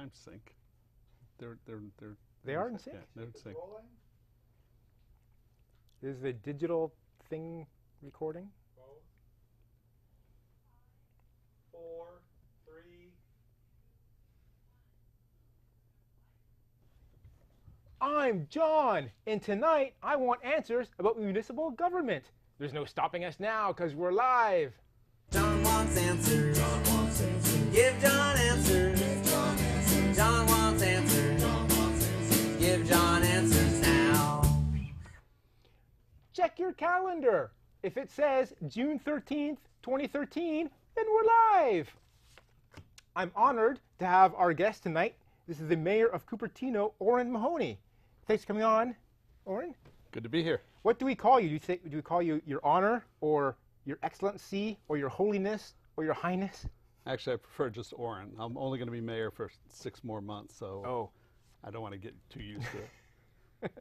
time sync. They're they're they're They are in sync? Yeah, they're in sync. Is the digital thing recording? Both. Four, three. I'm John, and tonight I want answers about municipal government. There's no stopping us now because we're live. John wants answers. John wants answers. Give John answers. Give John answers. Wants answers. John wants answers. Give John answers now. Check your calendar. If it says June 13th, 2013, then we're live. I'm honored to have our guest tonight. This is the mayor of Cupertino, Orrin Mahoney. Thanks for coming on, Orrin. Good to be here. What do we call you? Do, you say, do we call you your honor or your excellency or your holiness or your highness? Actually, I prefer just Orrin. I'm only going to be mayor for six more months, so Oh, I don't want to get too used to it.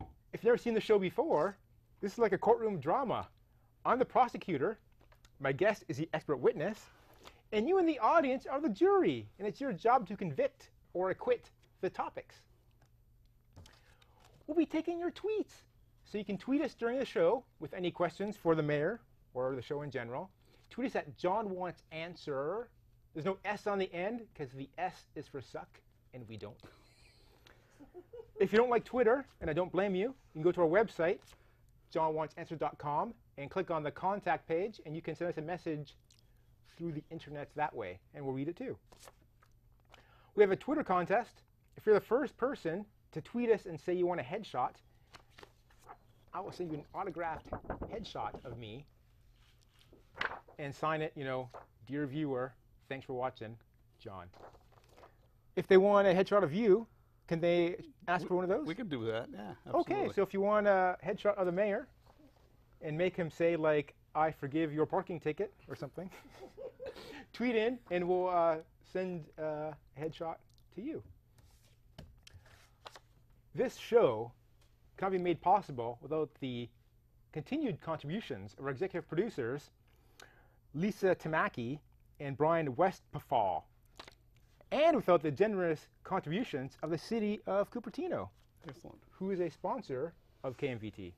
if you've never seen the show before, this is like a courtroom drama. I'm the prosecutor, my guest is the expert witness, and you in the audience are the jury, and it's your job to convict or acquit the topics. We'll be taking your tweets, so you can tweet us during the show with any questions for the mayor or the show in general. Tweet us at John Wants Answer. There's no S on the end because the S is for suck, and we don't. If you don't like Twitter, and I don't blame you, you can go to our website, johnwantsanswer.com, and click on the contact page, and you can send us a message through the internet that way, and we'll read it too. We have a Twitter contest. If you're the first person to tweet us and say you want a headshot, I will send you an autographed headshot of me and sign it, you know, dear viewer, thanks for watching, John. If they want a headshot of you, can they ask for one of those? we can do that. Yeah. Absolutely. Okay, so if you want a headshot of the mayor and make him say like "I forgive your parking ticket" or something, tweet in and we'll uh, send uh, a headshot to you. This show cannot be made possible without the continued contributions of our executive producers, Lisa Tamaki and Brian Westphal, and without the generous contributions of the city of Cupertino excellent. who is a sponsor of KMVT.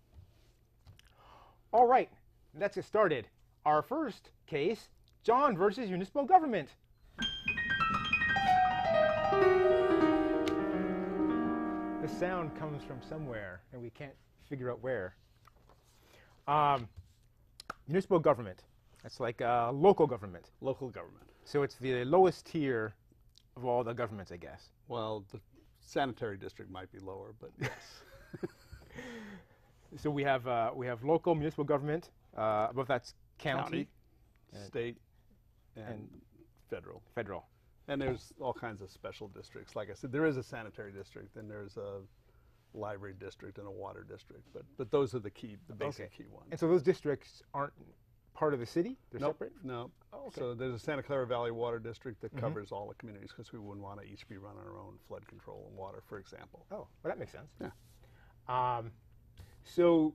All right, let's get started. Our first case John versus municipal government. The sound comes from somewhere, and we can't figure out where. Um, municipal government. That's like uh, local government. Local government. So it's the lowest tier of all the governments, I guess. Well, the sanitary district might be lower, but yes. So we have uh, we have local municipal government. Uh, above that's county, county, state, and, and- federal. federal. And there's all kinds of special districts. Like I said, there is a sanitary district, and there's a library district and a water district. But but those are the key, the basic Okay. key ones. And so those districts aren't part of the city. They're Nope, separate. No. Oh, okay. Mm-hmm. So there's a Santa Clara Valley Water District that covers all the communities because we wouldn't want to each be running our own flood control and water, for example. Oh, well, that makes sense. Yeah. Um, so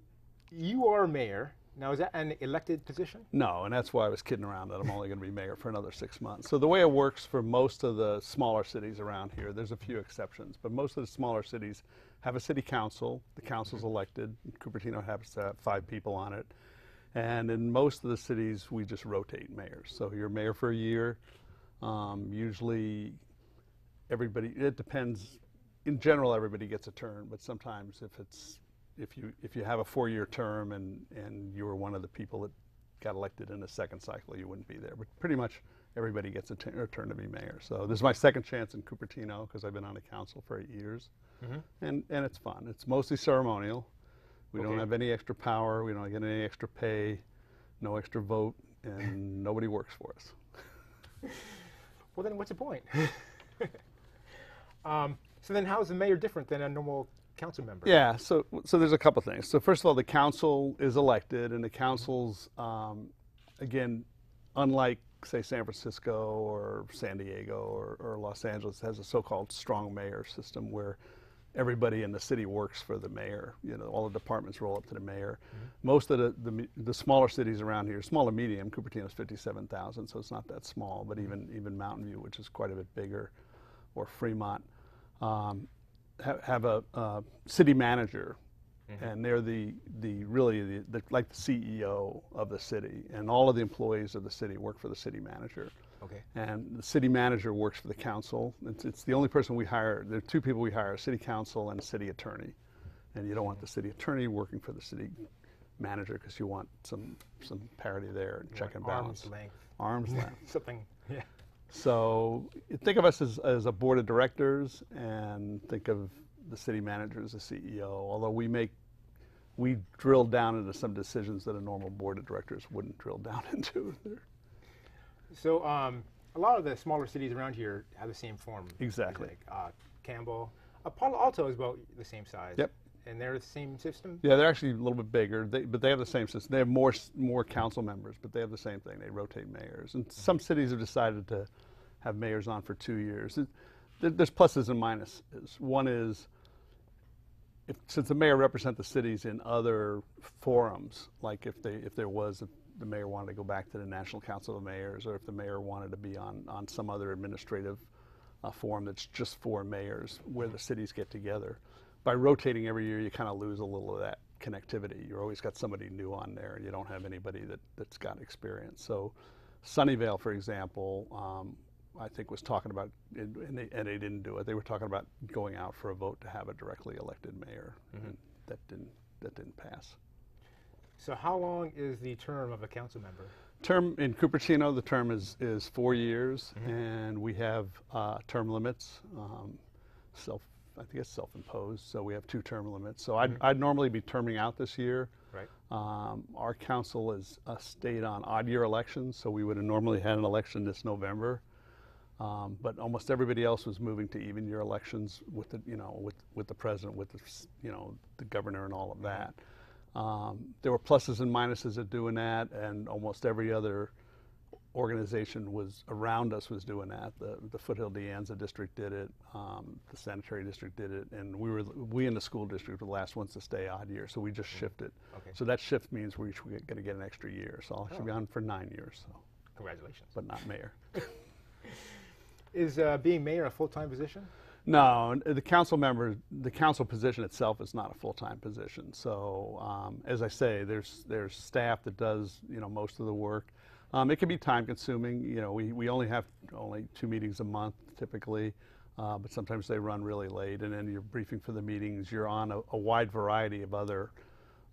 you are mayor now. Is that an elected position? No, and that's why I was kidding around that I'm only going to be mayor for another six months. So the way it works for most of the smaller cities around here, there's a few exceptions, but most of the smaller cities have a city council. The council's elected. Cupertino has have five people on it. And in most of the cities, we just rotate mayors. So you're mayor for a year. Um, usually, everybody. It depends. In general, everybody gets a turn, but sometimes if it's if you if you have a four-year term and and you were one of the people that got elected in the second cycle, you wouldn't be there. But pretty much everybody gets a t- a turn to be mayor. So this is my second chance in Cupertino because I've been on the council for eight years, and and it's fun. It's mostly ceremonial. We don't have any extra power. We don't get any extra pay, no extra vote, and nobody works for us. Well, then what's the point? um, so then, how is the mayor different than a normal council member? Yeah, so so there's a couple things. So first of all, the council is elected, and the council's um, again, unlike say San Francisco or San Diego or, or Los Angeles, has a so-called strong mayor system where everybody in the city works for the mayor. You know, all the departments roll up to the mayor. Most of the, the the smaller cities around here, small and medium, Cupertino's 57,000, so it's not that small. But even even Mountain View, which is quite a bit bigger, or Fremont um, have, have a, uh city manager, and they're the, the really the, the, like the CEO of the city, and all of the employees of the city work for the city manager. Okay. And the city manager works for the council. It's, it's the only person we hire. There are two people we hire: a city council and a city attorney. And you don't want the city attorney working for the city manager because you want some some parity there, and check and balance. Arm's length. Arm's length. Something. Yeah. So think of us as, as a board of directors and think of the city manager as a CEO, although we make, we drill down into some decisions that a normal board of directors wouldn't drill down into. So um, a lot of the smaller cities around here have the same form. Exactly. Like uh, Campbell, uh, Palo Alto is about the same size. Yep. And they're the same system. Yeah, they're actually a little bit bigger, they, but they have the same system. They have more more council members, but they have the same thing. They rotate mayors, and some cities have decided to have mayors on for two years. It, there- there's pluses and minuses. One is, if, since the mayor represent the cities in other forums, like if they if there was if the mayor wanted to go back to the National Council of Mayors, or if the mayor wanted to be on on some other administrative uh, forum that's just for mayors, where the cities get together. By rotating every year, you kind of lose a little of that connectivity. You're always got somebody new on there, and you don't have anybody that, that's got experience. So, Sunnyvale, for example, um, I think was talking about, and they, and they didn't do it. They were talking about going out for a vote to have a directly elected mayor, and that didn't that didn't pass. So how long is the term of a council member? Term in Cupertino, the term is, is four years, and we have uh, term limits. Um, self, I think it's self-imposed, so we have two term limits. So I'd, I'd normally be terming out this year. Right. Um, our council is uh, stayed on odd year elections, so we would have normally had an election this November. Um, but almost everybody else was moving to even year elections with the, you know, with, with the president, with the, you know, the governor and all of that. Um, there were pluses and minuses of doing that, and almost every other organization was around us was doing that. The, the Foothill De Anza district did it, um, the sanitary district did it, and we were we in the school district were the last ones to stay odd year, so we just shifted. Okay. So that shift means we're going to get an extra year. So I'll actually be on for nine years, so, Congratulations. but not mayor. Is uh, being mayor a full-time position? No, the council member, the council position itself is not a full-time position. So, um, as I say, there's, there's staff that does, you know, most of the work. Um, it can be time-consuming, you know, we, we only have only two meetings a month typically, uh, but sometimes they run really late, and then you're briefing for the meetings, you're on a, a wide variety of other,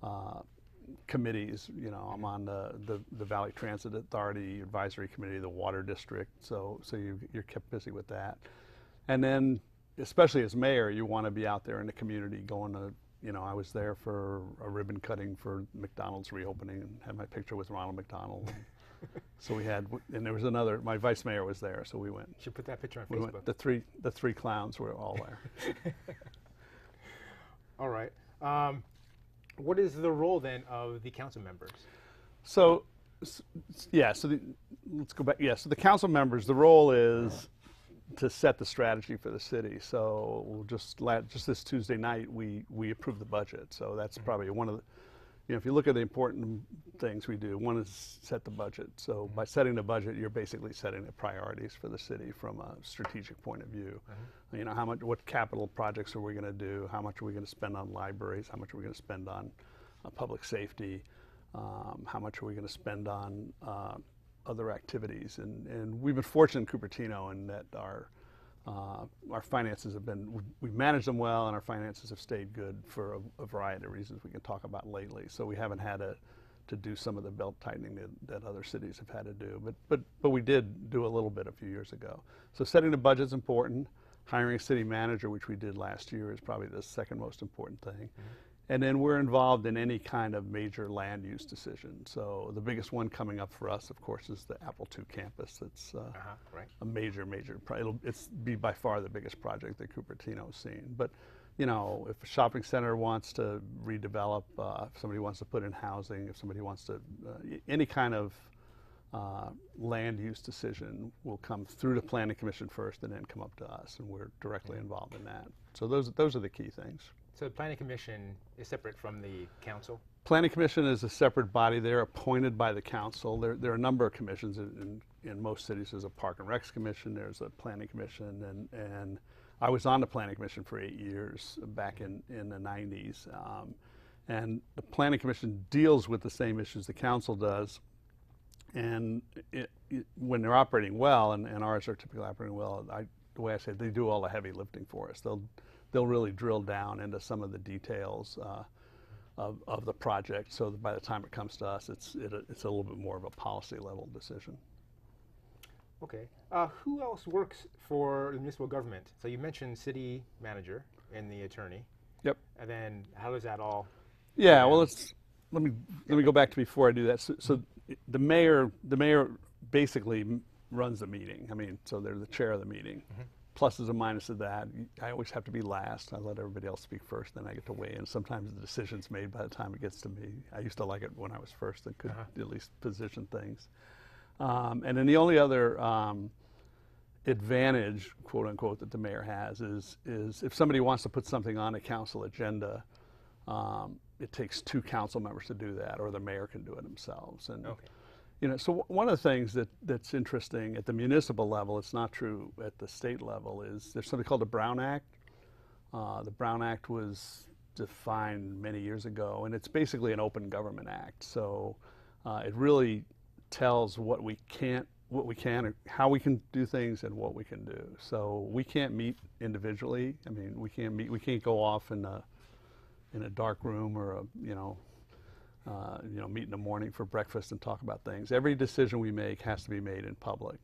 uh, committees, you know, I'm on the, the, the Valley Transit Authority Advisory Committee, the Water District, so, so you, you're kept busy with that. And then, especially as mayor, you want to be out there in the community going to, you know, I was there for a ribbon cutting for McDonald's reopening and had my picture with Ronald McDonald. so we had, and there was another, my vice mayor was there, so we went. Should put that picture on We Facebook. went the three, the three clowns were all there. All right. Um, what is the role then of the council members? So, yeah, so the, let's go back. Yeah, so the council members, the role is to set the strategy for the city. So we'll just just this Tuesday night, we, we approved the budget. So that's probably one of the, you know, if you look at the important things we do, one is set the budget. So by setting the budget, you're basically setting the priorities for the city from a strategic point of view. You know, how much, what capital projects are we going to do? How much are we going to spend on libraries? How much are we going to spend on uh, public safety? Um, how much are we going to spend on uh, other activities? And, and we've been fortunate in Cupertino in that our uh, our finances have been we- we've managed them well, and our finances have stayed good for a, a variety of reasons we can talk about lately. So we haven't had to to do some of the belt tightening that, that other cities have had to do. But but but we did do a little bit a few years ago. So setting the budget's important. Hiring a city manager, which we did last year, is probably the second most important thing. And then we're involved in any kind of major land use decision. So the biggest one coming up for us, of course, is the Apple II campus. That's uh, Uh-huh, right. a major, major. Pro- it'll it's be by far the biggest project that Cupertino's seen. But you know, if a shopping center wants to redevelop, uh, if somebody wants to put in housing, if somebody wants to, uh, any kind of uh, land use decision will come through the planning commission first, and then come up to us, and we're directly involved in that. So those those are the key things. So the planning commission is separate from the council. Planning Commission is a separate body. They're appointed by the council. There, there are a number of commissions in, in most cities there's a Park and Recs Commission, there's a Planning Commission, and, and I was on the Planning Commission for eight years back in, in the 90s. Um, and the Planning Commission deals with the same issues the council does. And it, it, when they're operating well, and, and ours are typically operating well, I, the way I say it, they do all the heavy lifting for us. They'll, they'll really drill down into some of the details uh, of, of the project so that by the time it comes to us, it's, it, it's a little bit more of a policy level decision. Okay. Uh, who else works for the municipal government? So you mentioned city manager and the attorney. Yep. And then how does that all? Yeah, well, let's let me let me go back to before I do that. So, so the mayor, the mayor basically runs the meeting. I mean, so they're the chair of the meeting. Pluses and minuses of that. I always have to be last. I let everybody else speak first, then I get to weigh in. Sometimes the decision's made by the time it gets to me. I used to like it when I was first and could at least position things. Um, and then the only other um, advantage, quote unquote, that the mayor has is is if somebody wants to put something on a council agenda, um, it takes two council members to do that, or the mayor can do it themselves. And Okay. You know, so one of the things that that's interesting at the municipal level, it's not true at the state level, is there's something called the Brown Act. Uh, the Brown Act was defined many years ago, and it's basically an open government act. So uh, it really tells what we can't, what we can, how we can do things, and what we can do. So we can't meet individually. I mean, we can't meet. We can't go off in a in a dark room or a you know uh, you know meet in the morning for breakfast and talk about things. Every decision we make has to be made in public.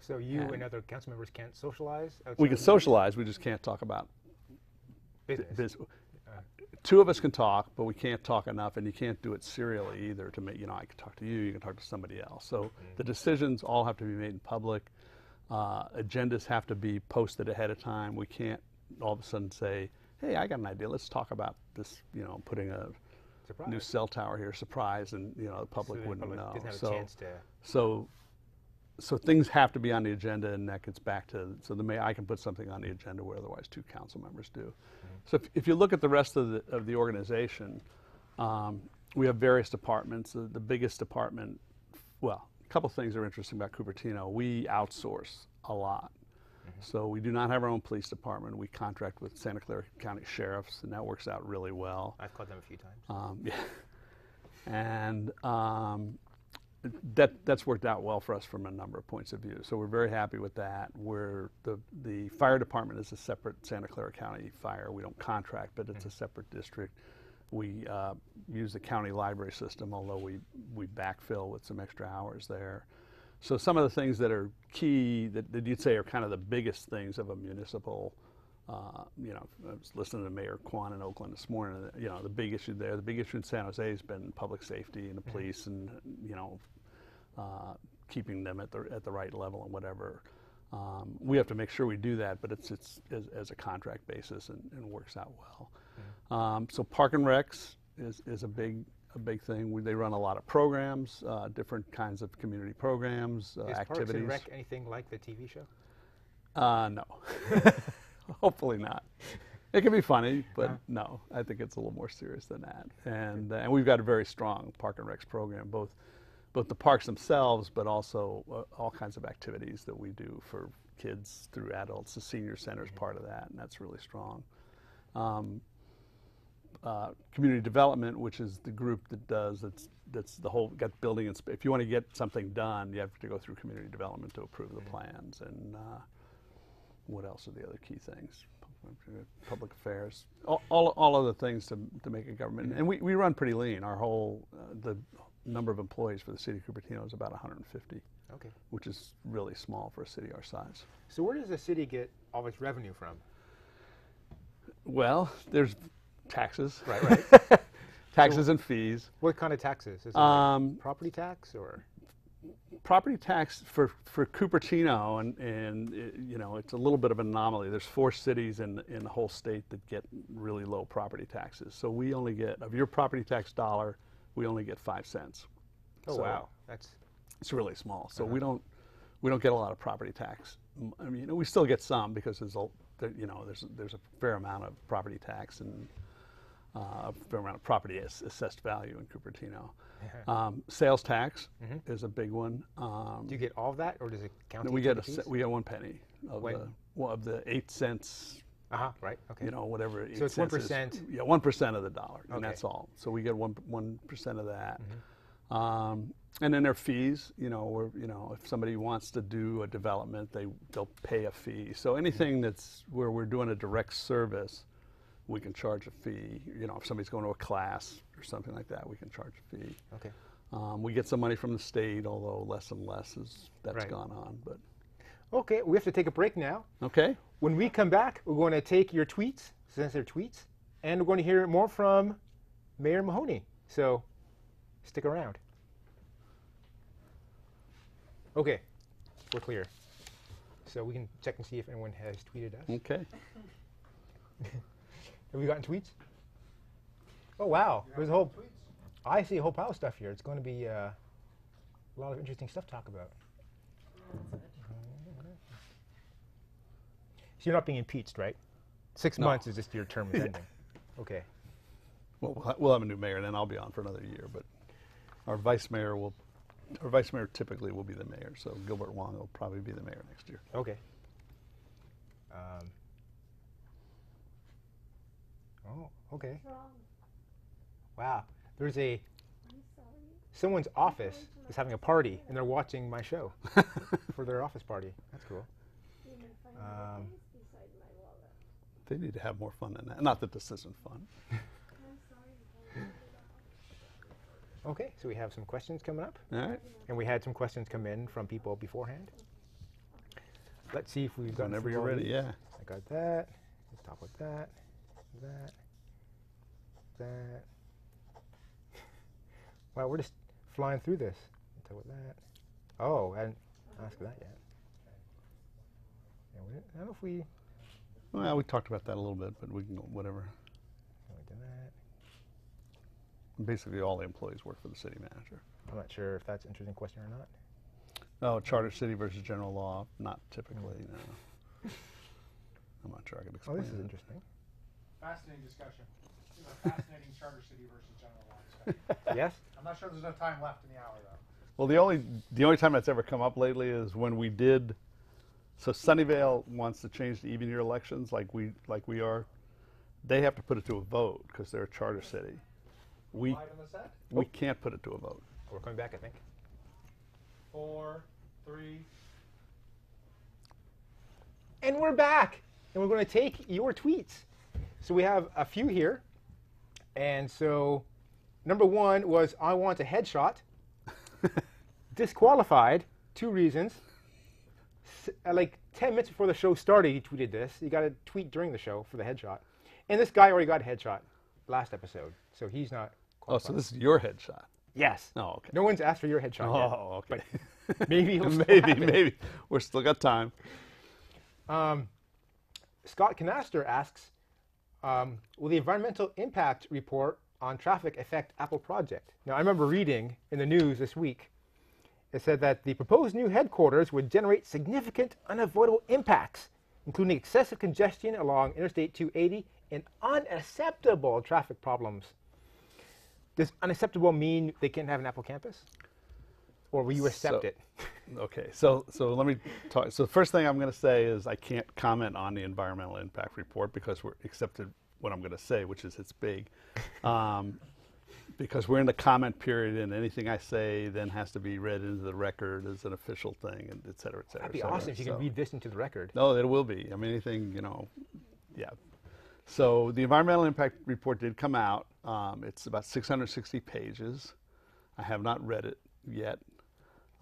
So you and And- other council members can't socialize? We can socialize. We just can't talk about business. biz- Uh, two of us can talk, but we can't talk enough, and you can't do it serially either. To make you know, I can talk to you, you can talk to somebody else. So the decisions all have to be made in public. Uh, agendas have to be posted ahead of time. We can't all of a sudden say, "Hey, I got an idea. Let's talk about this." You know, putting a Surprise. new cell tower here, surprise, and you know the public so wouldn't public know. So a chance to. so so things have to be on the agenda, and that gets back to so the may I can put something on the agenda where otherwise two council members do. So if, if you look at the rest of the of the organization, um, we have various departments. The, the biggest department, well, a couple things are interesting about Cupertino. We outsource a lot. So we do not have our own police department. We contract with Santa Clara County sheriffs, and that works out really well. I've called them a few times. Um, yeah. And um, that, that's worked out well for us from a number of points of view. So we're very happy with that. We're, the, the fire department is a separate Santa Clara County fire. We don't contract, but it's a separate district. We uh, use the county library system, although we, we backfill with some extra hours there. So some of the things that are key that, that you'd say are kind of the biggest things of a municipal, uh, you know, I was listening to Mayor Quan in Oakland this morning. You know, the big issue there, the big issue in San Jose has been public safety and the police, and you know, uh, keeping them at the at the right level and whatever. Um, we have to make sure we do that, but it's it's as, as a contract basis and, and works out well. Um, so Park and Recs is, is a big a big thing. We, they run a lot of programs, uh, different kinds of community programs, uh, Is Parks and Rec anything like the TV show? Uh, no, hopefully not. It can be funny, but no, I think it's a little more serious than that. And uh, and we've got a very strong Park and Recs program, both both the parks themselves, but also uh, all kinds of activities that we do for kids through adults. The senior center is part of that, and that's really strong. Um, uh, community development, which is the group that does that's that's the whole got building and if you want to get something done, you have to go through community development to approve the plans and uh, what else are the other key things? Public affairs, all, all, all of the things to, to make a government. And we, we run pretty lean. Our whole, uh, the number of employees for the city of Cupertino is about 150, Okay. which is really small for a city our size. So where does the city get all its revenue from? Well, there's taxes, Right, right. taxes and fees. what kind of taxes? Is it like Um, property tax or? property tax for, for Cupertino, and, and it, you know, it's a little bit of an anomaly. There's four cities in, in the whole state that get really low property taxes. So we only get, of your property tax dollar, we only get five cents. Oh So wow, that's It's really small. So we don't, we don't get a lot of property tax. I mean, we still get some because there's a, you know, there's, there's a fair amount of property tax and, uh, fair amount of property ass- assessed value in Cupertino. Um, sales tax is a big one. Um, Do you get all of that, or does it count? we get a se- we get one penny of When- the of the eight cents Uh huh. Right. Okay. you know, whatever. eight So it's cents is. 1%. Yeah, one percent of the dollar, and Okay. that's all. So we get one one percent of that. Mm-hmm. Um, and then their fees, you know, or you know, if somebody wants to do a development, they they'll pay a fee. So anything that's where we're doing a direct service, we can charge a fee. You know, if somebody's going to a class or something like that, we can charge a fee. okay. Um, we get some money from the state, although less and less as that's Right. gone on. But Okay. We have to take a break now. okay, When we come back, we're going to take your tweets, since they're tweets, and we're going to hear more from Mayor Mahoney. So stick around. Okay, we're clear. So we can check and see if anyone has tweeted us. okay. Have we gotten tweets? Oh wow, there's a whole. Tweets? I see a whole pile of stuff here. It's going to be uh, a lot of interesting stuff to talk about. So you're not being impeached, right? Six No. months is just your term is ending. Okay. Well, we'll we'll have a new mayor, and then I'll be on for another year. But our vice mayor will, our vice mayor typically will be the mayor. So Gilbert Wong will probably be the mayor next year. Okay. Um, oh, okay. Wow. There's a someone's office is having a party and they're watching my show for their office party. That's cool. Um, They need to have more fun than that. Not that this isn't fun. okay, so we have some questions coming up, All right. and we had some questions come in from people beforehand. Let's see if we've got. Whenever you're ready, yeah. I got that. Let's talk with that. That. That. wow, we're just flying through this. With that. Oh, I didn't ask that yet. Yeah, we didn't- I don't know if we. Well, we talked about that a little bit, but we can go whatever. no, we did that. Basically, all the employees work for the city manager. I'm not sure if that's an interesting question or not. Oh, charter city versus general law, not typically. Hmm. No. I'm not sure I can explain. Oh, this is it. interesting. Fascinating discussion. This is a fascinating charter city versus general law discussion. yes. I'm not sure there's enough time left in the hour though. Well, the only the only time that's ever come up lately is when we did. So Sunnyvale wants to change the even year elections, like we like we are. They have to put it to a vote because they're a charter city. We Live in the we can't put it to a vote. Oh, we're coming back, I think. Four, three. And we're back. And we're going to take your tweets. So we have a few here. And so number one was I want a headshot. Disqualified. Two reasons. S- uh, like 10 minutes before the show started, he tweeted this. You got to tweet during the show for the headshot. And this guy already got a headshot last episode. So he's not. Oh, so this is your headshot. Yes. Oh, okay. No one's asked for your headshot yet. Oh, okay. Maybe he'll maybe, have maybe we're still got time. Um, Scott Canaster asks, um, will the environmental impact report on traffic affect Apple project? Now, I remember reading in the news this week, it said that the proposed new headquarters would generate significant unavoidable impacts, including excessive congestion along Interstate 280 and unacceptable traffic problems. Does unacceptable mean they can't have an Apple campus? Or will you accept So- it? Okay, so so let me talk. So the first thing I'm going to say is I can't comment on the environmental impact report because we're accepted what I'm going to say, which is it's big, um, because we're in the comment period and anything I say then has to be read into the record as an official thing, and et cetera, et cetera. That'd be awesome if you So- can read this into the record. No, it will be. I mean, anything, you know, yeah. So the environmental impact report did come out. Um, it's about 660 pages. I have not read it yet,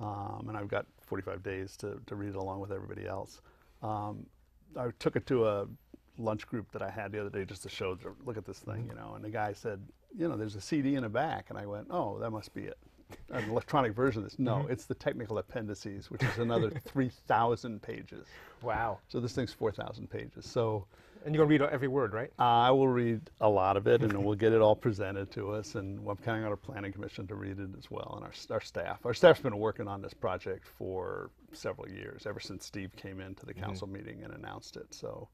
um, and I've got 45 days to, to read it along with everybody else. Um, I took it to a lunch group that I had the other day just to show, look at this thing, you know, and the guy said, you know, there's a CD in the back, and I went, oh, that must be it. An electronic version of this. No, it's the technical appendices, which is another 3,000 pages. Wow. So this thing's 4,000 pages. So And you're going to read every word, right? I will read a lot of it, and we'll get it all presented to us. And I'm counting on our planning commission to read it as well, and our, our staff. Our staff's been working on this project for several years, ever since Steve came into the council meeting and announced it. So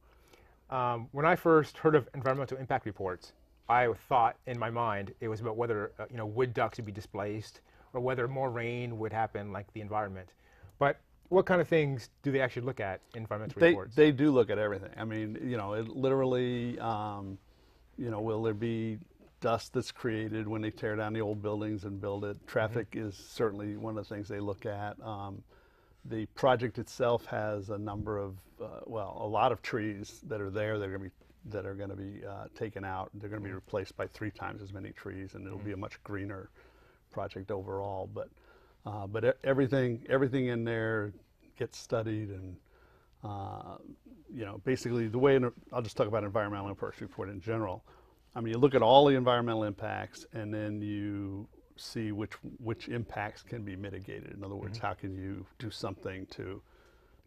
Um, when I first heard of environmental impact reports, I thought in my mind it was about whether uh, you know wood ducks would be displaced or whether more rain would happen, like the environment. But what kind of things do they actually look at in environmental They, reports? they do look at everything. I mean, you know, it literally, um, you know, will there be dust that's created when they tear down the old buildings and build it? Traffic is certainly one of the things they look at. Um, the project itself has a number of, uh, well, a lot of trees that are there that are going to be that are going to be uh, taken out. They're going to be replaced by three times as many trees, and it'll be a much greener project overall. But uh, but everything everything in there gets studied and uh, you know basically the way in, I'll just talk about environmental impact report in general. I mean you look at all the environmental impacts and then you see which which impacts can be mitigated. In other words, how can you do something to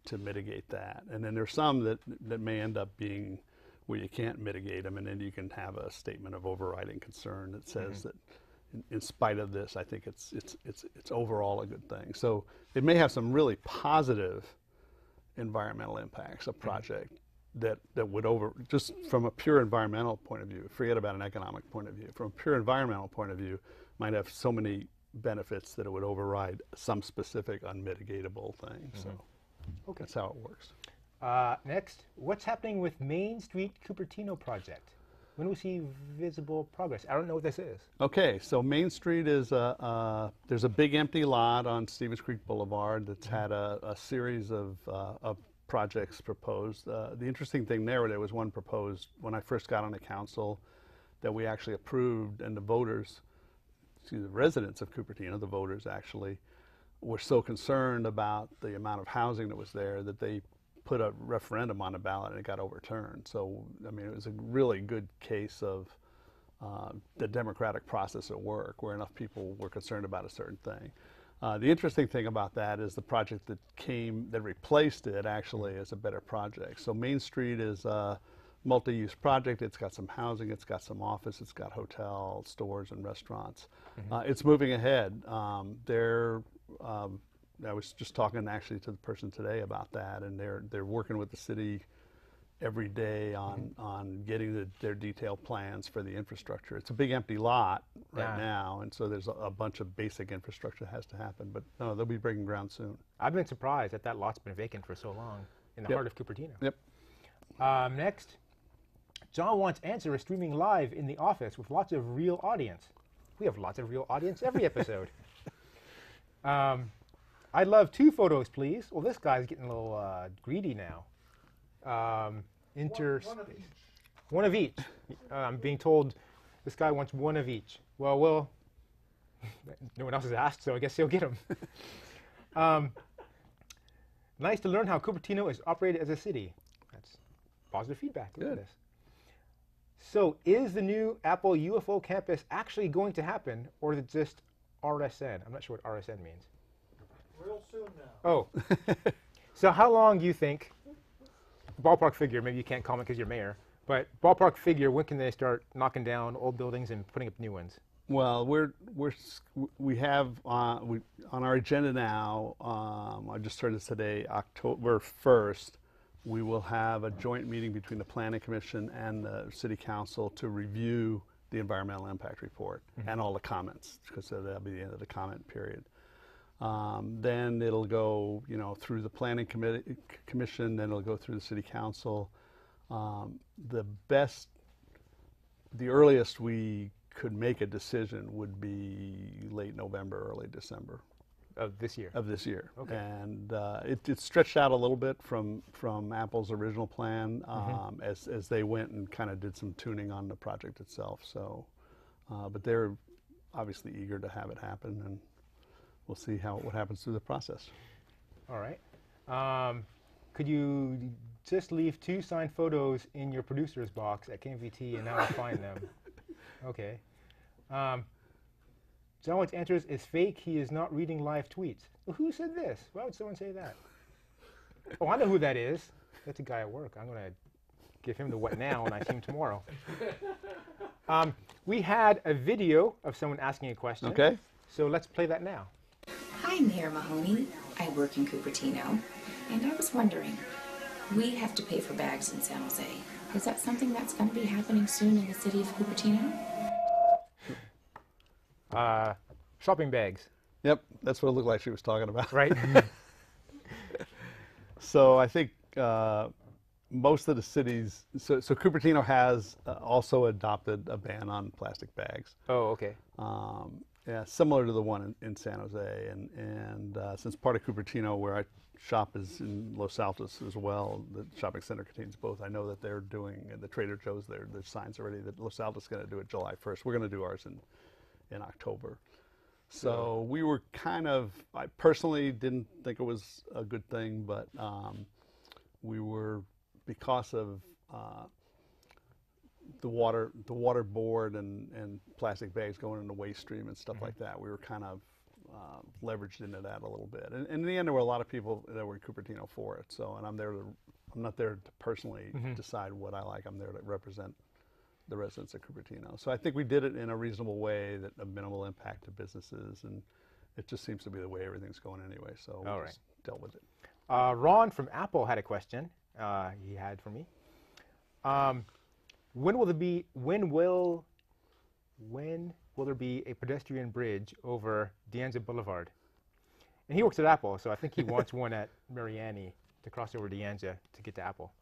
to mitigate that? And then there's some that that may end up being where you can't mitigate them, and then you can have a statement of overriding concern that says that in, in spite of this, I think it's it's it's it's overall a good thing. So it may have some really positive environmental impacts, a project that that would over just from a pure environmental point of view, forget about an economic point of view. From a pure environmental point of view, might have so many benefits that it would override some specific unmitigatable thing. So Okay. that's how it works. Uh, next, what's happening with Main Street Cupertino project? When we see visible progress? I don't know what this is. Okay, so Main Street is a, uh, there's a big empty lot on Stevens Creek Boulevard that's had a, a series of, uh, of projects proposed. Uh, the interesting thing there, there was one proposed when I first got on the council that we actually approved, and the voters, excuse me, the residents of Cupertino, the voters actually, were so concerned about the amount of housing that was there that they put a referendum on the ballot and it got overturned. So, I mean, it was a really good case of uh, the democratic process at work where enough people were concerned about a certain thing. Uh, the interesting thing about that is the project that came, that replaced it actually is a better project. So Main Street is a multi-use project. It's got some housing, it's got some office, it's got hotel, stores, and restaurants. Uh, it's moving ahead. Um, they're, um, I was just talking actually to the person today about that, and they're they're working with the city every day on on getting the, their detailed plans for the infrastructure. It's a big empty lot right Yeah. now, and so there's a, a bunch of basic infrastructure that has to happen. But no, they'll be breaking ground soon. I've been surprised that that lot's been vacant for so long in the Yep. heart of Cupertino. Yep. Um, next, John Wants Answer is streaming live in the office with lots of real audience. We have lots of real audience every episode. um, I'd love two photos, please. Well, this guy's getting a little uh, greedy now. Um, inter One of each. one of each. Uh, I'm being told this guy wants one of each. Well, well, no one else has asked, so I guess he'll get them. um, nice to learn how Cupertino is operated as a city. That's positive feedback. Look at this. So, is the new Apple UFO campus actually going to happen, or is it just RSN? I'm not sure what RSN means. Soon now. Oh. so how long do you think, ballpark figure, maybe you can't comment because you're mayor, but ballpark figure, when can they start knocking down old buildings and putting up new ones? Well, we're we're we have uh, we, on our agenda now. Um, I just heard this today, October first. We will have a joint meeting between the Planning Commission and the City Council to review the environmental impact report and all the comments, because that'll be the end of the comment period. Um, then it'll go, you know, through the Planning Committee, Commission. Then it'll go through the City Council. Um, the best the earliest we could make a decision would be late November, early December Of this year. of this year. Okay. And uh, it, it's stretched out a little bit from, from Apple's original plan um, as, as they went and kind of did some tuning on the project itself. So, uh, but they're obviously eager to have it happen, and we'll see how what happens through the process. All right. Um, could you just leave two signed photos in your producer's box at KMVT and now I'll find them? Okay. Um, John Answers is fake. He is not reading live tweets. Well, who said this? Why would someone say that? Oh, I know who that is. That's a guy at work. I'm going to give him the what now when I see him tomorrow. Um, we had a video of someone asking a question. Okay. So let's play that now. Hi, Mayor Mahoney. I work in Cupertino, and I was wondering, we have to pay for bags in San Jose. Is that something that's going to be happening soon in the city of Cupertino? Uh, shopping bags, Yep, that's what it looked like she was talking about. right? So I think uh, most of the cities, so, so Cupertino has uh, also adopted a ban on plastic bags. oh, okay. Um, yeah, similar to the one in, in San Jose, and and uh, since part of Cupertino, where I shop, is in Los Altos as well, the shopping center contains both. I know that they're doing and the Trader Joe's. There, there's signs already that Los Altos is going to do it July 1st. We're going to do ours in in October. So we were kind of. I personally didn't think it was a good thing, but um, we were because of. Uh, the water the water board and, and plastic bags going in the waste stream and stuff like that. We were kind of uh, leveraged into that a little bit. And, and in the end, there were a lot of people that were in Cupertino for it. So, and I'm there to I'm not there to personally decide what I like. I'm there to represent the residents of Cupertino. So I think we did it in a reasonable way that a minimal impact to businesses, and it just seems to be the way everything's going anyway. So we All right. just dealt with it. Uh, Ron from Apple had a question. Uh, he had for me. Um, when will there be? When will? When will there be a pedestrian bridge over De Anza Boulevard? And he works at Apple, so I think he wants one at Mariani to cross over De Anza to get to Apple.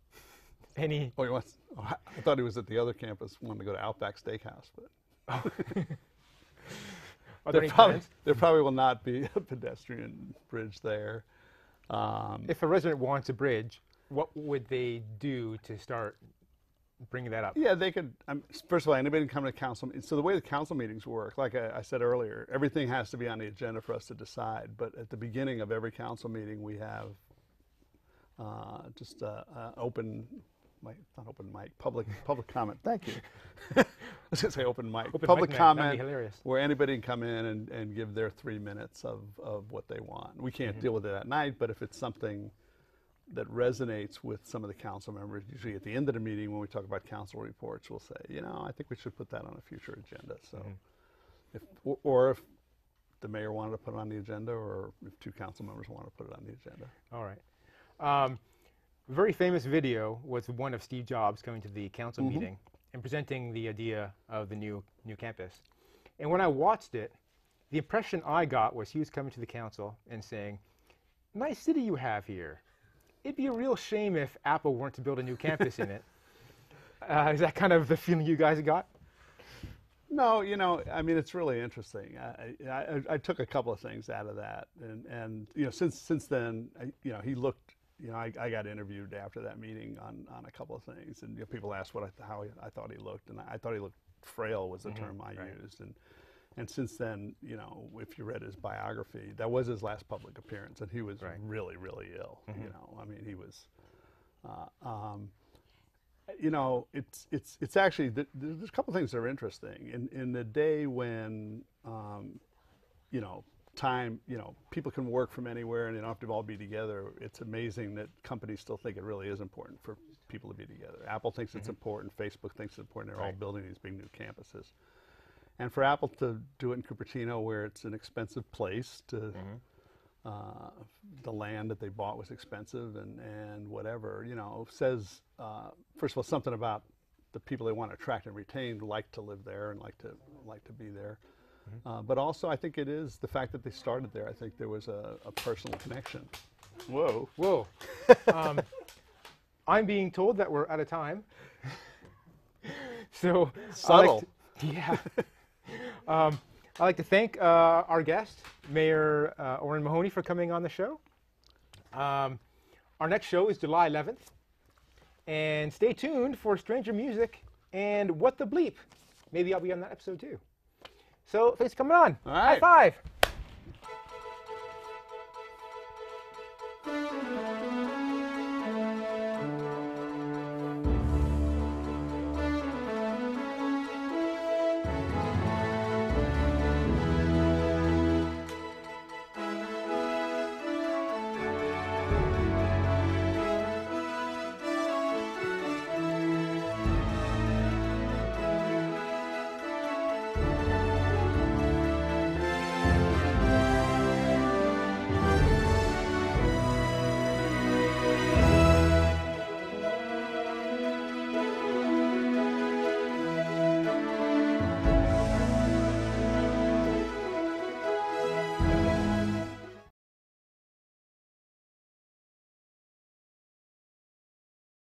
Any? Oh, he wants, oh, I thought he was at the other campus, wanted to go to Outback Steakhouse, but. There probably, plans? there probably will not be a pedestrian bridge there. Um, If a resident wants a bridge, what would they do to start bringing that up? yeah, they could. Um, first of all, anybody can come to council. So the way the council meetings work, like I, I said earlier, everything has to be on the agenda for us to decide. But at the beginning of every council meeting, we have uh, just uh, uh, open, mic, not open mic, public public comment. Thank you. I was going to say open mic. Open public mic night, that'd be comment hilarious. where anybody can come in and, and give their three minutes of, of what they want. We can't deal with it at night, but if it's something that resonates with some of the council members, usually at the end of the meeting when we talk about council reports, we'll say, you know, I think we should put that on a future agenda. So, Mm-hmm. if or, or if the mayor wanted to put it on the agenda, or if two council members want to put it on the agenda. All right. Um, very famous video was one of Steve Jobs coming to the council meeting and presenting the idea of the new new campus. And when I watched it, the impression I got was he was coming to the council and saying, "Nice city you have here. It'd be a real shame if Apple weren't to build a new campus in it." Uh, is that kind of the feeling you guys got? No, you know, I mean, it's really interesting. I, I, I- took a couple of things out of that, and, and you know, since since then, I, you know, he looked. You know, I, I got interviewed after that meeting on, on a couple of things, and you know, people asked what I, how he, I thought he looked, and I, thought he looked frail was the term I right. used, and and since then, you know, if you read his biography, that was his last public appearance, and he was Right. really really ill. You know, I mean, he was. Uh, um, you know, it's it's it's actually th- th- there's a couple things that are interesting. In in the day when, um, you know, time, you know, people can work from anywhere and they don't have to all be together. It's amazing that companies still think it really is important for people to be together. Apple thinks it's important. Facebook thinks it's important. They're all building these big new campuses. And for Apple to do it in Cupertino, where it's an expensive place to uh, the land that they bought was expensive and, and whatever, you know, says, uh, first of all, something about the people they want to attract and retain like to live there and like to, like to be there. Uh, but also, I think it is the fact that they started there. I think there was a, a personal connection. Whoa. Whoa. um, I'm being told that we're out of time. so I'd like Subtle. to- yeah. Um, I'd like to thank uh, our guest, Mayor uh, Orrin Mahoney, for coming on the show. Um, our next show is July 11th. And stay tuned for Stranger Music and What the Bleep. Maybe I'll be on that episode too. So thanks for coming on. All right. High five.